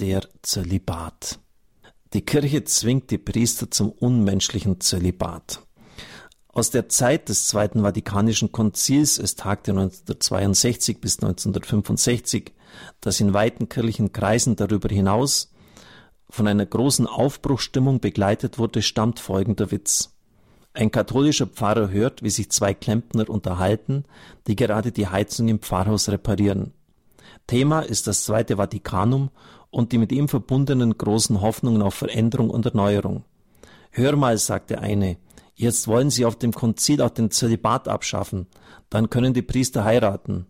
der Zölibat. Die Kirche zwingt die Priester zum unmenschlichen Zölibat. Aus der Zeit des Zweiten Vatikanischen Konzils, es tagte 1962 bis 1965, das in weiten kirchlichen Kreisen darüber hinaus von einer großen Aufbruchstimmung begleitet wurde, stammt folgender Witz. Ein katholischer Pfarrer hört, wie sich zwei Klempner unterhalten, die gerade die Heizung im Pfarrhaus reparieren. Thema ist das Zweite Vatikanum und die mit ihm verbundenen großen Hoffnungen auf Veränderung und Erneuerung. Hör mal, sagt der eine, jetzt wollen sie auf dem Konzil auch den Zölibat abschaffen, dann können die Priester heiraten.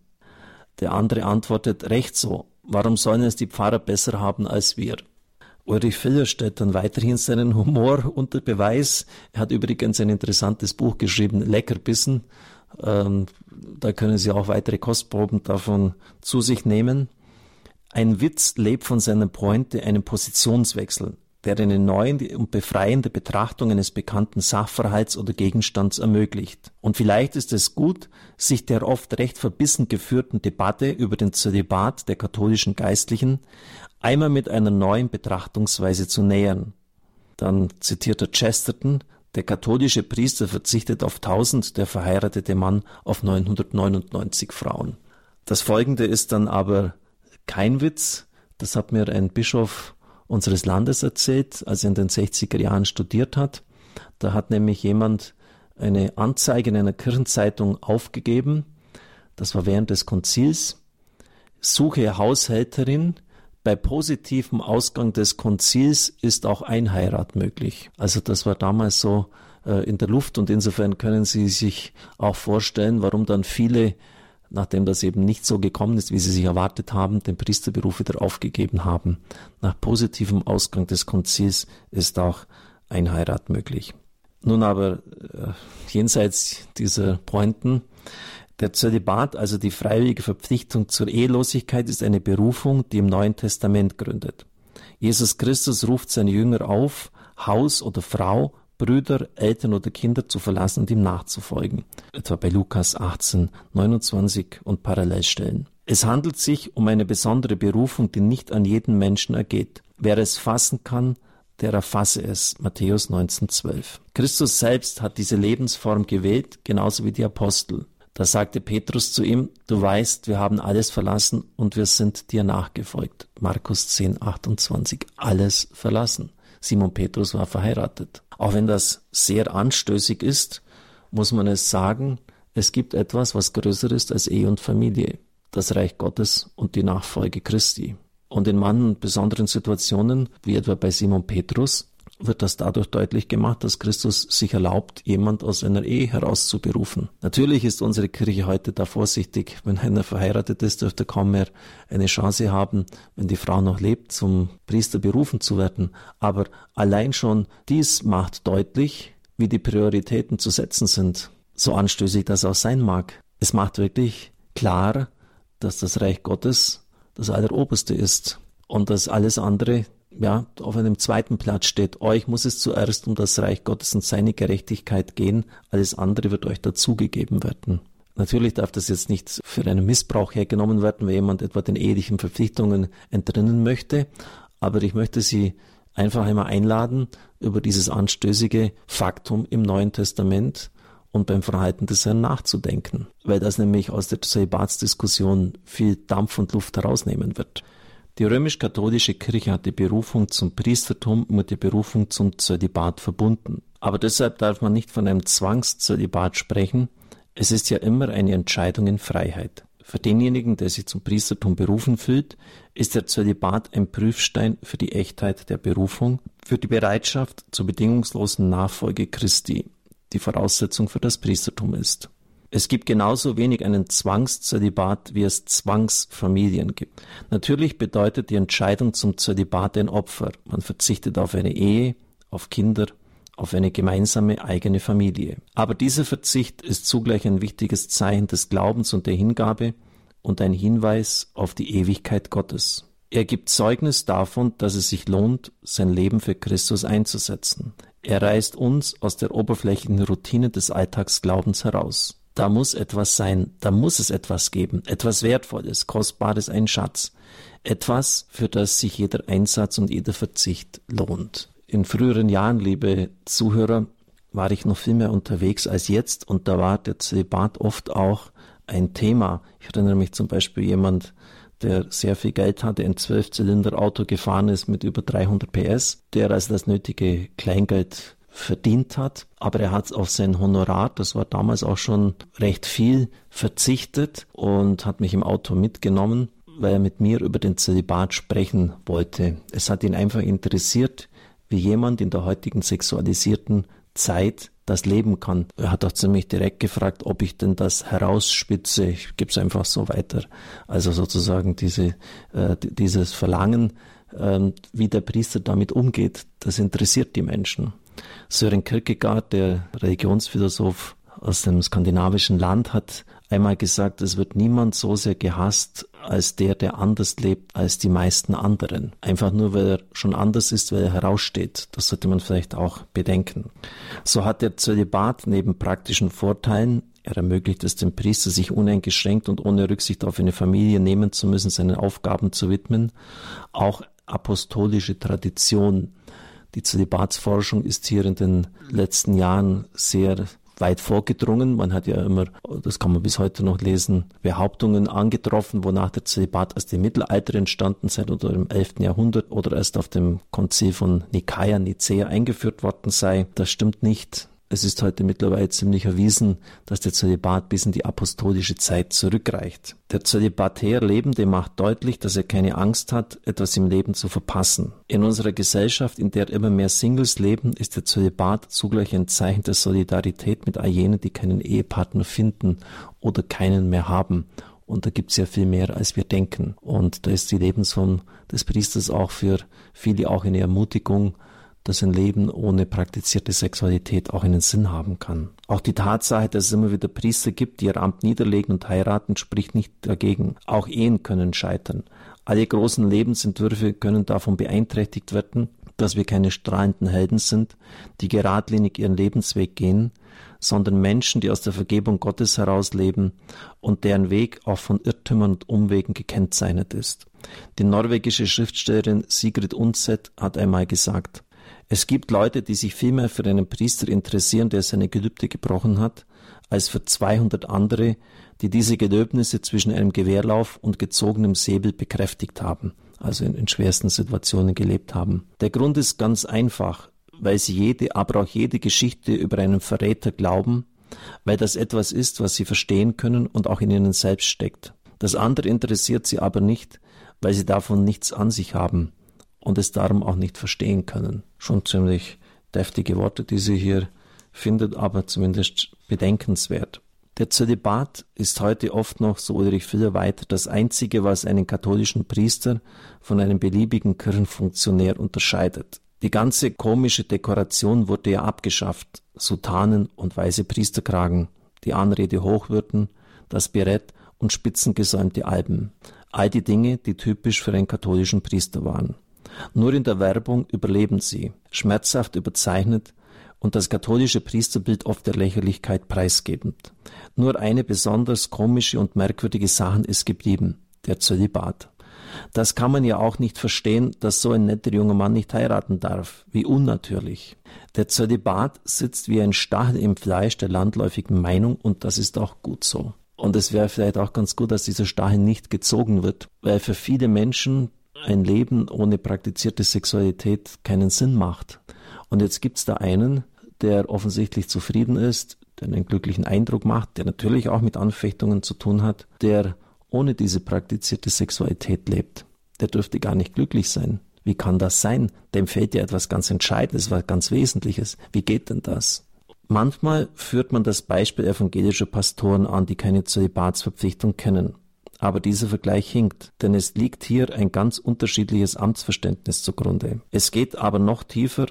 Der andere antwortet, recht so, warum sollen es die Pfarrer besser haben als wir? Ulrich Filler stellt dann weiterhin seinen Humor unter Beweis. Er hat übrigens ein interessantes Buch geschrieben, Leckerbissen. Ähm, da können Sie auch weitere Kostproben davon zu sich nehmen. Ein Witz lebt von seiner Pointe einem Positionswechsel, der eine neue und befreiende Betrachtung eines bekannten Sachverhalts oder Gegenstands ermöglicht. Und vielleicht ist es gut, sich der oft recht verbissen geführten Debatte über den Zölibat der katholischen Geistlichen einmal mit einer neuen Betrachtungsweise zu nähern. Dann zitiert er Chesterton, der katholische Priester verzichtet auf 1000, der verheiratete Mann auf 999 Frauen. Das folgende ist dann aber kein Witz. Das hat mir ein Bischof unseres Landes erzählt, als er in den 60er Jahren studiert hat. Da hat nämlich jemand eine Anzeige in einer Kirchenzeitung aufgegeben. Das war während des Konzils. Suche Haushälterin. Bei positivem Ausgang des Konzils ist auch Einheirat möglich. Also das war damals so äh, in der Luft und insofern können Sie sich auch vorstellen, warum dann viele nachdem das eben nicht so gekommen ist, wie sie sich erwartet haben, den Priesterberuf wieder aufgegeben haben. Nach positivem Ausgang des Konzils ist auch ein Heirat möglich. Nun aber äh, jenseits dieser Pointen, der Zölibat, also die freiwillige Verpflichtung zur Ehelosigkeit, ist eine Berufung, die im Neuen Testament gründet. Jesus Christus ruft seine Jünger auf, Haus oder Frau Brüder, Eltern oder Kinder zu verlassen und ihm nachzufolgen. Etwa bei Lukas 18, 29 und Parallelstellen. Es handelt sich um eine besondere Berufung, die nicht an jeden Menschen ergeht. Wer es fassen kann, der erfasse es. Matthäus 19,12. Christus selbst hat diese Lebensform gewählt, genauso wie die Apostel. Da sagte Petrus zu ihm, du weißt, wir haben alles verlassen und wir sind dir nachgefolgt. Markus 10, 28. Alles verlassen. Simon Petrus war verheiratet. Auch wenn das sehr anstößig ist, muss man es sagen, es gibt etwas, was größer ist als Ehe und Familie, das Reich Gottes und die Nachfolge Christi. Und in manchen besonderen Situationen, wie etwa bei Simon Petrus, wird das dadurch deutlich gemacht, dass Christus sich erlaubt, jemand aus einer Ehe herauszuberufen. Natürlich ist unsere Kirche heute da vorsichtig. Wenn einer verheiratet ist, dürfte kaum mehr eine Chance haben, wenn die Frau noch lebt, zum Priester berufen zu werden. Aber allein schon dies macht deutlich, wie die Prioritäten zu setzen sind. So anstößig das auch sein mag. Es macht wirklich klar, dass das Reich Gottes das Alleroberste ist und dass alles andere ja, auf einem zweiten Platz steht. Euch muss es zuerst um das Reich Gottes und seine Gerechtigkeit gehen, alles andere wird euch dazugegeben werden. Natürlich darf das jetzt nicht für einen Missbrauch hergenommen werden, wenn jemand etwa den ehelichen Verpflichtungen entrinnen möchte, aber ich möchte Sie einfach einmal einladen, über dieses anstößige Faktum im Neuen Testament und beim Verhalten des Herrn nachzudenken, weil das nämlich aus der Zölibatsdiskussion viel Dampf und Luft herausnehmen wird. Die römisch-katholische Kirche hat die Berufung zum Priestertum mit der Berufung zum Zölibat verbunden. Aber deshalb darf man nicht von einem Zwangszölibat sprechen. Es ist ja immer eine Entscheidung in Freiheit. Für denjenigen, der sich zum Priestertum berufen fühlt, ist der Zölibat ein Prüfstein für die Echtheit der Berufung, für die Bereitschaft zur bedingungslosen Nachfolge Christi, die Voraussetzung für das Priestertum ist. Es gibt genauso wenig einen Zwangszölibat, wie es Zwangsfamilien gibt. Natürlich bedeutet die Entscheidung zum Zölibat ein Opfer. Man verzichtet auf eine Ehe, auf Kinder, auf eine gemeinsame eigene Familie. Aber dieser Verzicht ist zugleich ein wichtiges Zeichen des Glaubens und der Hingabe und ein Hinweis auf die Ewigkeit Gottes. Er gibt Zeugnis davon, dass es sich lohnt, sein Leben für Christus einzusetzen. Er reißt uns aus der oberflächlichen Routine des Alltagsglaubens heraus. Da muss etwas sein, da muss es etwas geben, etwas Wertvolles, Kostbares, ein Schatz. Etwas, für das sich jeder Einsatz und jeder Verzicht lohnt. In früheren Jahren, liebe Zuhörer, war ich noch viel mehr unterwegs als jetzt und da war der Zölibat oft auch ein Thema. Ich erinnere mich zum Beispiel jemand, der sehr viel Geld hatte, ein Zwölfzylinder-Auto gefahren ist mit über 300 PS, der also das nötige Kleingeld verdient hat, aber er hat auf sein Honorar, das war damals auch schon recht viel, verzichtet und hat mich im Auto mitgenommen, weil er mit mir über den Zölibat sprechen wollte. Es hat ihn einfach interessiert, wie jemand in der heutigen sexualisierten Zeit das leben kann. Er hat auch ziemlich direkt gefragt, ob ich denn das herausspitze. Ich gebe es einfach so weiter. Also sozusagen diese, äh, dieses Verlangen, äh, wie der Priester damit umgeht, das interessiert die Menschen. Sören Kierkegaard, der Religionsphilosoph aus dem skandinavischen Land, hat einmal gesagt, es wird niemand so sehr gehasst als der, der anders lebt als die meisten anderen. Einfach nur, weil er schon anders ist, weil er heraussteht. Das sollte man vielleicht auch bedenken. So hat der Zölibat neben praktischen Vorteilen er ermöglicht es dem Priester, sich uneingeschränkt und ohne Rücksicht auf eine Familie nehmen zu müssen, seinen Aufgaben zu widmen. Auch apostolische Tradition. Die Zölibatsforschung ist hier in den letzten Jahren sehr weit vorgedrungen. Man hat ja immer, das kann man bis heute noch lesen, Behauptungen angetroffen, wonach der Zölibat aus dem Mittelalter entstanden sei oder im 11. Jahrhundert oder erst auf dem Konzil von Nikaia, Nicea eingeführt worden sei. Das stimmt nicht. Es ist heute mittlerweile ziemlich erwiesen, dass der Zölibat bis in die apostolische Zeit zurückreicht. Der zölibatär Lebende macht deutlich, dass er keine Angst hat, etwas im Leben zu verpassen. In unserer Gesellschaft, in der immer mehr Singles leben, ist der Zölibat zugleich ein Zeichen der Solidarität mit all jenen, die keinen Ehepartner finden oder keinen mehr haben und da gibt es ja viel mehr, als wir denken. Und da ist die Lebensform des Priesters auch für viele auch eine Ermutigung, dass ein Leben ohne praktizierte Sexualität auch einen Sinn haben kann. Auch die Tatsache, dass es immer wieder Priester gibt, die ihr Amt niederlegen und heiraten, spricht nicht dagegen. Auch Ehen können scheitern. Alle großen Lebensentwürfe können davon beeinträchtigt werden, dass wir keine strahlenden Helden sind, die geradlinig ihren Lebensweg gehen, sondern Menschen, die aus der Vergebung Gottes heraus leben und deren Weg auch von Irrtümern und Umwegen gekennzeichnet ist. Die norwegische Schriftstellerin Sigrid Undset hat einmal gesagt, es gibt Leute, die sich vielmehr für einen Priester interessieren, der seine Gelübde gebrochen hat, als für 200 andere, die diese Gelöbnisse zwischen einem Gewehrlauf und gezogenem Säbel bekräftigt haben, also in, in schwersten Situationen gelebt haben. Der Grund ist ganz einfach, weil sie jede, aber auch jede Geschichte über einen Verräter glauben, weil das etwas ist, was sie verstehen können und auch in ihnen selbst steckt. Das andere interessiert sie aber nicht, weil sie davon nichts an sich haben und es darum auch nicht verstehen können. Schon ziemlich deftige Worte, die sie hier findet, aber zumindest bedenkenswert. Der Zölibat ist heute oft noch, so Ulrich Filler weiter, das Einzige, was einen katholischen Priester von einem beliebigen Kirchenfunktionär unterscheidet. Die ganze komische Dekoration wurde ja abgeschafft. Sutanen und weiße Priesterkragen, die Anrede Hochwürden, das Berett und spitzengesäumte Alben. All die Dinge, die typisch für einen katholischen Priester waren. Nur in der Werbung überleben sie, schmerzhaft überzeichnet und das katholische Priesterbild oft der Lächerlichkeit preisgebend. Nur eine besonders komische und merkwürdige Sache ist geblieben, der Zölibat. Das kann man ja auch nicht verstehen, dass so ein netter junger Mann nicht heiraten darf. Wie unnatürlich. Der Zölibat sitzt wie ein Stachel im Fleisch der landläufigen Meinung und das ist auch gut so. Und es wäre vielleicht auch ganz gut, dass dieser Stachel nicht gezogen wird, weil für viele Menschen ein Leben ohne praktizierte Sexualität keinen Sinn macht. Und jetzt gibt's da einen, der offensichtlich zufrieden ist, der einen glücklichen Eindruck macht, der natürlich auch mit Anfechtungen zu tun hat, der ohne diese praktizierte Sexualität lebt. Der dürfte gar nicht glücklich sein. Wie kann das sein? Dem fehlt ja etwas ganz Entscheidendes, was ganz Wesentliches. Wie geht denn das? Manchmal führt man das Beispiel evangelischer Pastoren an, die keine Zölibatsverpflichtung kennen. Aber dieser Vergleich hinkt, denn es liegt hier ein ganz unterschiedliches Amtsverständnis zugrunde. Es geht aber noch tiefer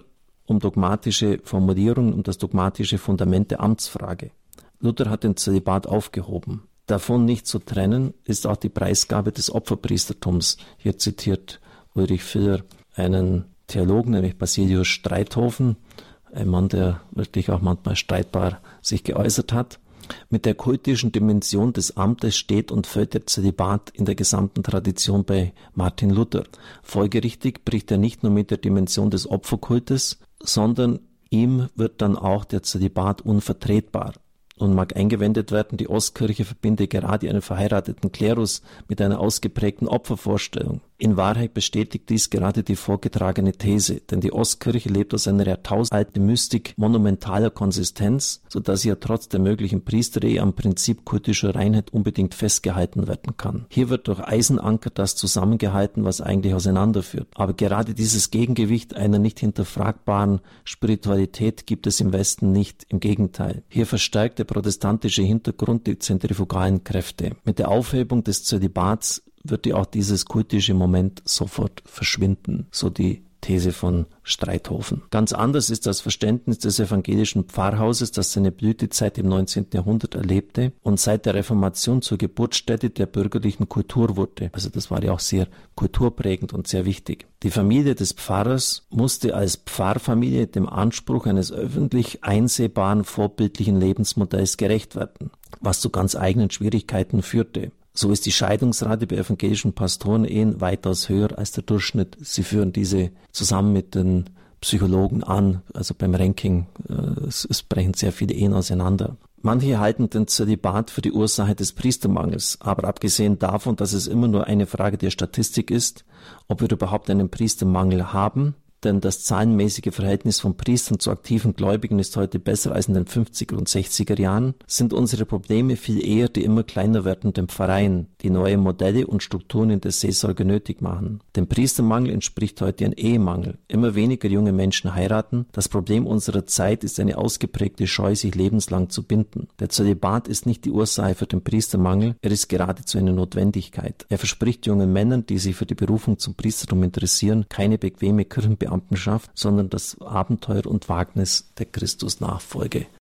um dogmatische Formulierungen und das dogmatische Fundament der Amtsfrage. Luther hat den Zölibat aufgehoben. Davon nicht zu trennen ist auch die Preisgabe des Opferpriestertums. Hier zitiert Ulrich Filler einen Theologen, nämlich Basilius Streithofen, ein Mann, der wirklich auch manchmal streitbar sich geäußert hat. Mit der kultischen Dimension des Amtes steht und fällt der Zölibat in der gesamten Tradition bei Martin Luther. Folgerichtig bricht er nicht nur mit der Dimension des Opferkultes, sondern ihm wird dann auch der Zölibat unvertretbar. Nun mag eingewendet werden, die Ostkirche verbinde gerade einen verheirateten Klerus mit einer ausgeprägten Opfervorstellung. In Wahrheit bestätigt dies gerade die vorgetragene These, denn die Ostkirche lebt aus einer jahrtausendalten Mystik monumentaler Konsistenz, so dass ja trotz der möglichen Priesterehe am Prinzip kultischer Reinheit unbedingt festgehalten werden kann. Hier wird durch Eisenanker das zusammengehalten, was eigentlich auseinanderführt. Aber gerade dieses Gegengewicht einer nicht hinterfragbaren Spiritualität gibt es im Westen nicht, im Gegenteil. Hier verstärkt der protestantische Hintergrund die zentrifugalen Kräfte. Mit der Aufhebung des Zölibats wird ja auch dieses kultische Moment sofort verschwinden, so die These von Streithofen. Ganz anders ist das Verständnis des evangelischen Pfarrhauses, das seine Blütezeit im 19. Jahrhundert erlebte und seit der Reformation zur Geburtsstätte der bürgerlichen Kultur wurde. Also das war ja auch sehr kulturprägend und sehr wichtig. Die Familie des Pfarrers musste als Pfarrfamilie dem Anspruch eines öffentlich einsehbaren vorbildlichen Lebensmodells gerecht werden, was zu ganz eigenen Schwierigkeiten führte. So ist die Scheidungsrate bei evangelischen Pastorenehen weitaus höher als der Durchschnitt. Sie führen diese zusammen mit den Psychologen an, also beim Ranking, äh, es, es brechen sehr viele Ehen auseinander. Manche halten den Zölibat für die Ursache des Priestermangels, aber abgesehen davon, dass es immer nur eine Frage der Statistik ist, ob wir überhaupt einen Priestermangel haben, denn das zahlenmäßige Verhältnis von Priestern zu aktiven Gläubigen ist heute besser als in den 50er und 60er Jahren, sind unsere Probleme viel eher die immer kleiner werdenden Pfarreien, die neue Modelle und Strukturen in der Seelsorge nötig machen. Dem Priestermangel entspricht heute ein Ehemangel. Immer weniger junge Menschen heiraten. Das Problem unserer Zeit ist eine ausgeprägte Scheu, sich lebenslang zu binden. Der Zölibat ist nicht die Ursache für den Priestermangel, er ist geradezu eine Notwendigkeit. Er verspricht jungen Männern, die sich für die Berufung zum Priestertum interessieren, keine bequeme Kirchenbeamtenschaft, sondern das Abenteuer und Wagnis der Christusnachfolge.